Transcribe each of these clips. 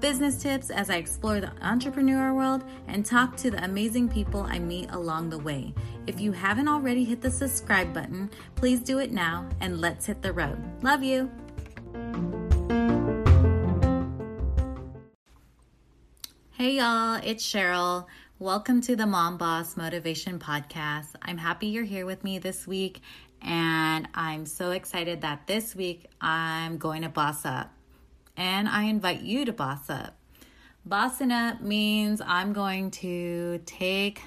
business tips as I explore the entrepreneur world, and talk to the amazing people I meet along the way. If you haven't already hit the subscribe button, please do it now and let's hit the road. Love you. Hey y'all, it's Cheryl. Welcome to the Mom Boss Motivation Podcast. I'm happy you're here with me this week, and I'm so excited that this week I'm going to boss up. And I invite you to boss up. Bossing up means I'm going to take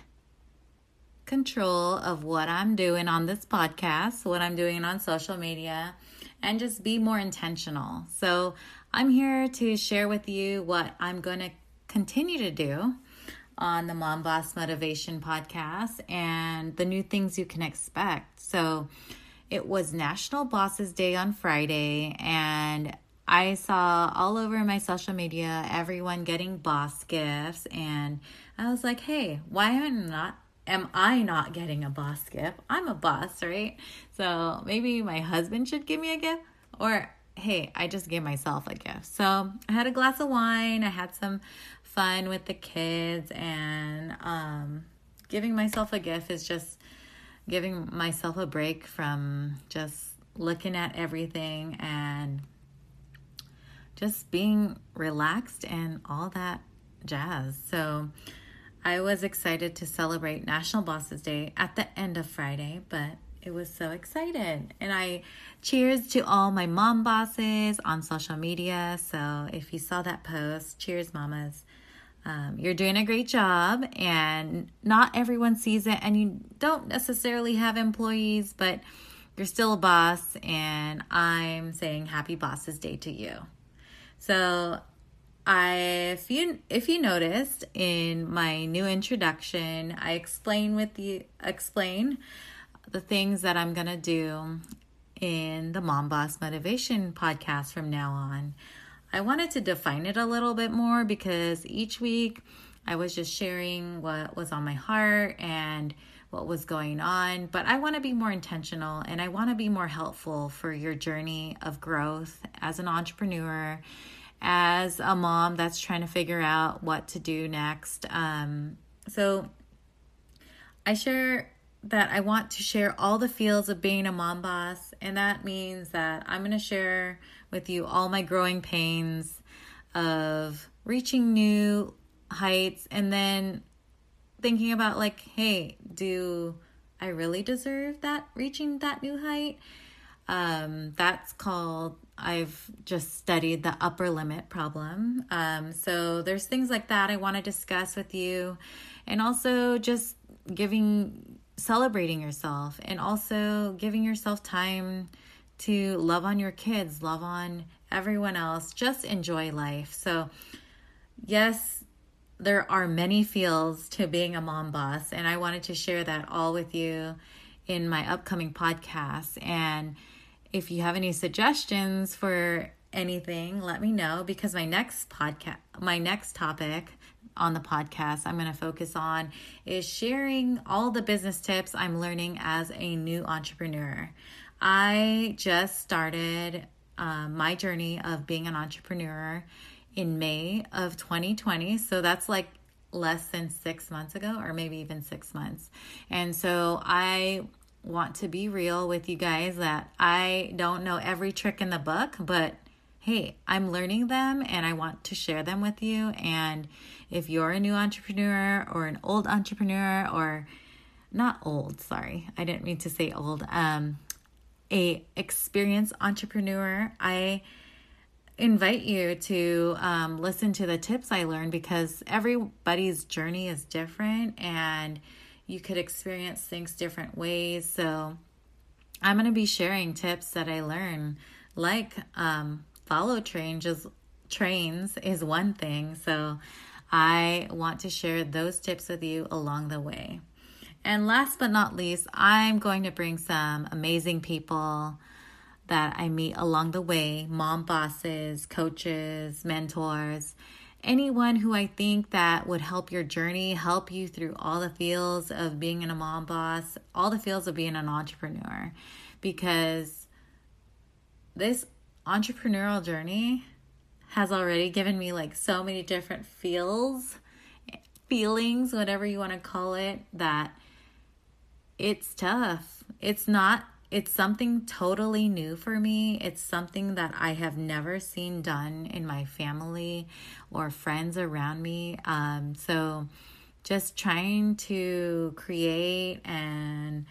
control of what I'm doing on this podcast, what I'm doing on social media, and just be more intentional. So, I'm here to share with you what I'm going to continue to do on the Mom Boss Motivation podcast and the new things you can expect. So it was National Bosses Day on Friday, and I saw all over my social media everyone getting boss gifts, and I was like, hey, why am I not? Am I not getting a boss gift? I'm a boss, right? So maybe my husband should give me a gift, or hey, I just gave myself a gift. So I had a glass of wine, I had some fun with the kids and um, giving myself a gift is just giving myself a break from just looking at everything and just being relaxed and all that jazz. So I was excited to celebrate National Bosses Day at the end of Friday, but it was so excited. And I cheers to all my mom bosses on social media. So if you saw that post, cheers, mamas. Um, you're doing a great job, and not everyone sees it, and you don't necessarily have employees, but you're still a boss, and I'm saying happy Bosses Day to you. So, I if you if you noticed in my new introduction, I explain with the explain the things that I'm gonna do in the Mom Boss Motivation podcast from now on. I wanted to define it a little bit more because each week I was just sharing what was on my heart and what was going on. But I want to be more intentional and I want to be more helpful for your journey of growth as an entrepreneur, as a mom that's trying to figure out what to do next. Um, so I share that I want to share all the feels of being a mom boss, and that means that I'm going to share with you all my growing pains of reaching new heights and then thinking about like hey do i really deserve that reaching that new height? Um, that's called i've just studied the upper limit problem. Um, so there's things like that i want to discuss with you. And also just giving celebrating yourself and also giving yourself time to love on your kids, love on everyone else, just enjoy life. So, yes, there are many feels to being a mom boss, and I wanted to share that all with you in my upcoming podcast. And if you have any suggestions for anything, let me know because my next podcast, my next topic on the podcast I'm going to focus on is sharing all the business tips I'm learning as a new entrepreneur. I just started um, my journey of being an entrepreneur in May of 2020. So that's like less than six months ago, or maybe even six months. And so I want to be real with you guys that I don't know every trick in the book, but hey, I'm learning them and I want to share them with you. And if you're a new entrepreneur or an old entrepreneur, or not old, sorry, I didn't mean to say old, um, a experienced entrepreneur, I invite you to um, listen to the tips I learned because everybody's journey is different and you could experience things different ways. So I'm going to be sharing tips that I learn, like um, follow trains trains is one thing. So I want to share those tips with you along the way. And last but not least, I'm going to bring some amazing people that I meet along the way mom bosses, coaches, mentors, anyone who I think that would help your journey, help you through all the feels of being a mom boss, all the feels of being an entrepreneur. Because this entrepreneurial journey has already given me like so many different feels, feelings, whatever you want to call it, that it's tough. It's not it's something totally new for me. It's something that I have never seen done in my family or friends around me. Um, so, just trying to create and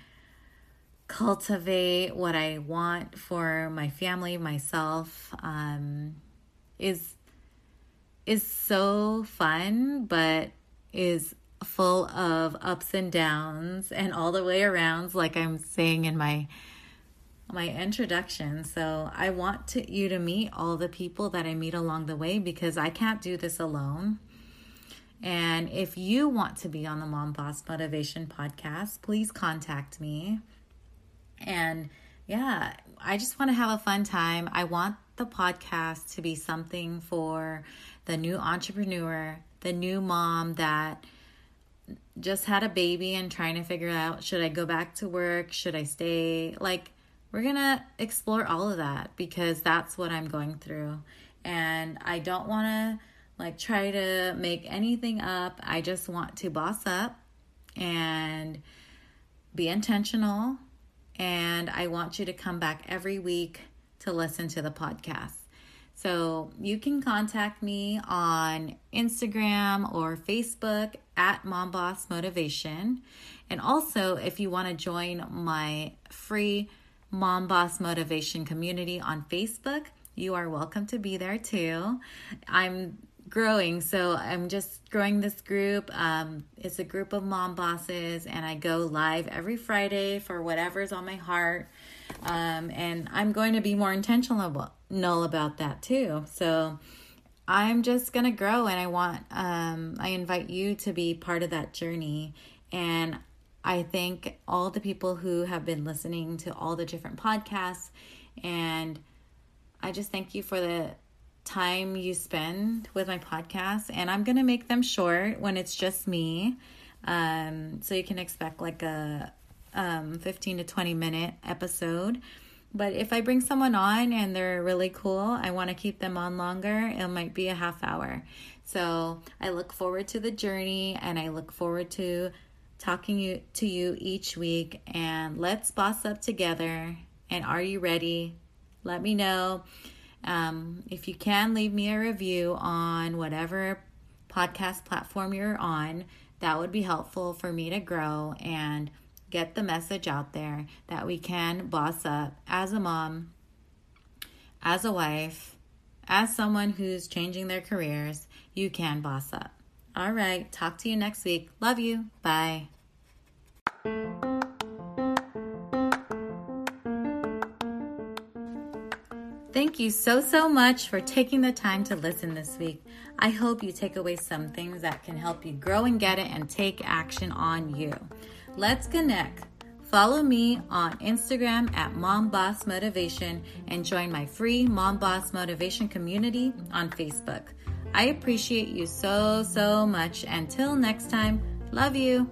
cultivate what I want for my family, myself, um, is is so fun, but is full of ups and downs and all the way arounds, like I'm saying in my my introduction. So I want to, you to meet all the people that I meet along the way because I can't do this alone. And if you want to be on the Mom Boss Motivation podcast, please contact me. And yeah, I just want to have a fun time. I want the podcast to be something for the new entrepreneur, the new mom that just had a baby and trying to figure out should I go back to work? Should I stay? Like, we're going to explore all of that because that's what I'm going through. And I don't want to like try to make anything up. I just want to boss up and be intentional. And I want you to come back every week to listen to the podcast. So you can contact me on Instagram or Facebook at Mom Boss Motivation. And also, if you want to join my free Mom Boss Motivation community on Facebook. You are welcome to be there too. I'm growing, so I'm just growing this group. Um, it's a group of mom bosses, and I go live every Friday for whatever's on my heart. Um, and I'm going to be more intentional about that too. So I'm just gonna grow, and I want um, I invite you to be part of that journey. And I thank all the people who have been listening to all the different podcasts. And I just thank you for the time you spend with my podcast. And I'm going to make them short when it's just me. Um, so you can expect like a um, 15 to 20 minute episode. But if I bring someone on and they're really cool, I want to keep them on longer. It might be a half hour. So I look forward to the journey and I look forward to talking to you each week. And let's boss up together. And are you ready? Let me know. Um, if you can, leave me a review on whatever podcast platform you're on. That would be helpful for me to grow and get the message out there that we can boss up as a mom, as a wife, as someone who's changing their careers. You can boss up. All right. Talk to you next week. Love you. Bye. Thank you so, so much for taking the time to listen this week. I hope you take away some things that can help you grow and get it and take action on you. Let's connect. Follow me on Instagram at Mom Boss Motivation and join my free Mom Boss Motivation community on Facebook. I appreciate you so, so much. Until next time, love you.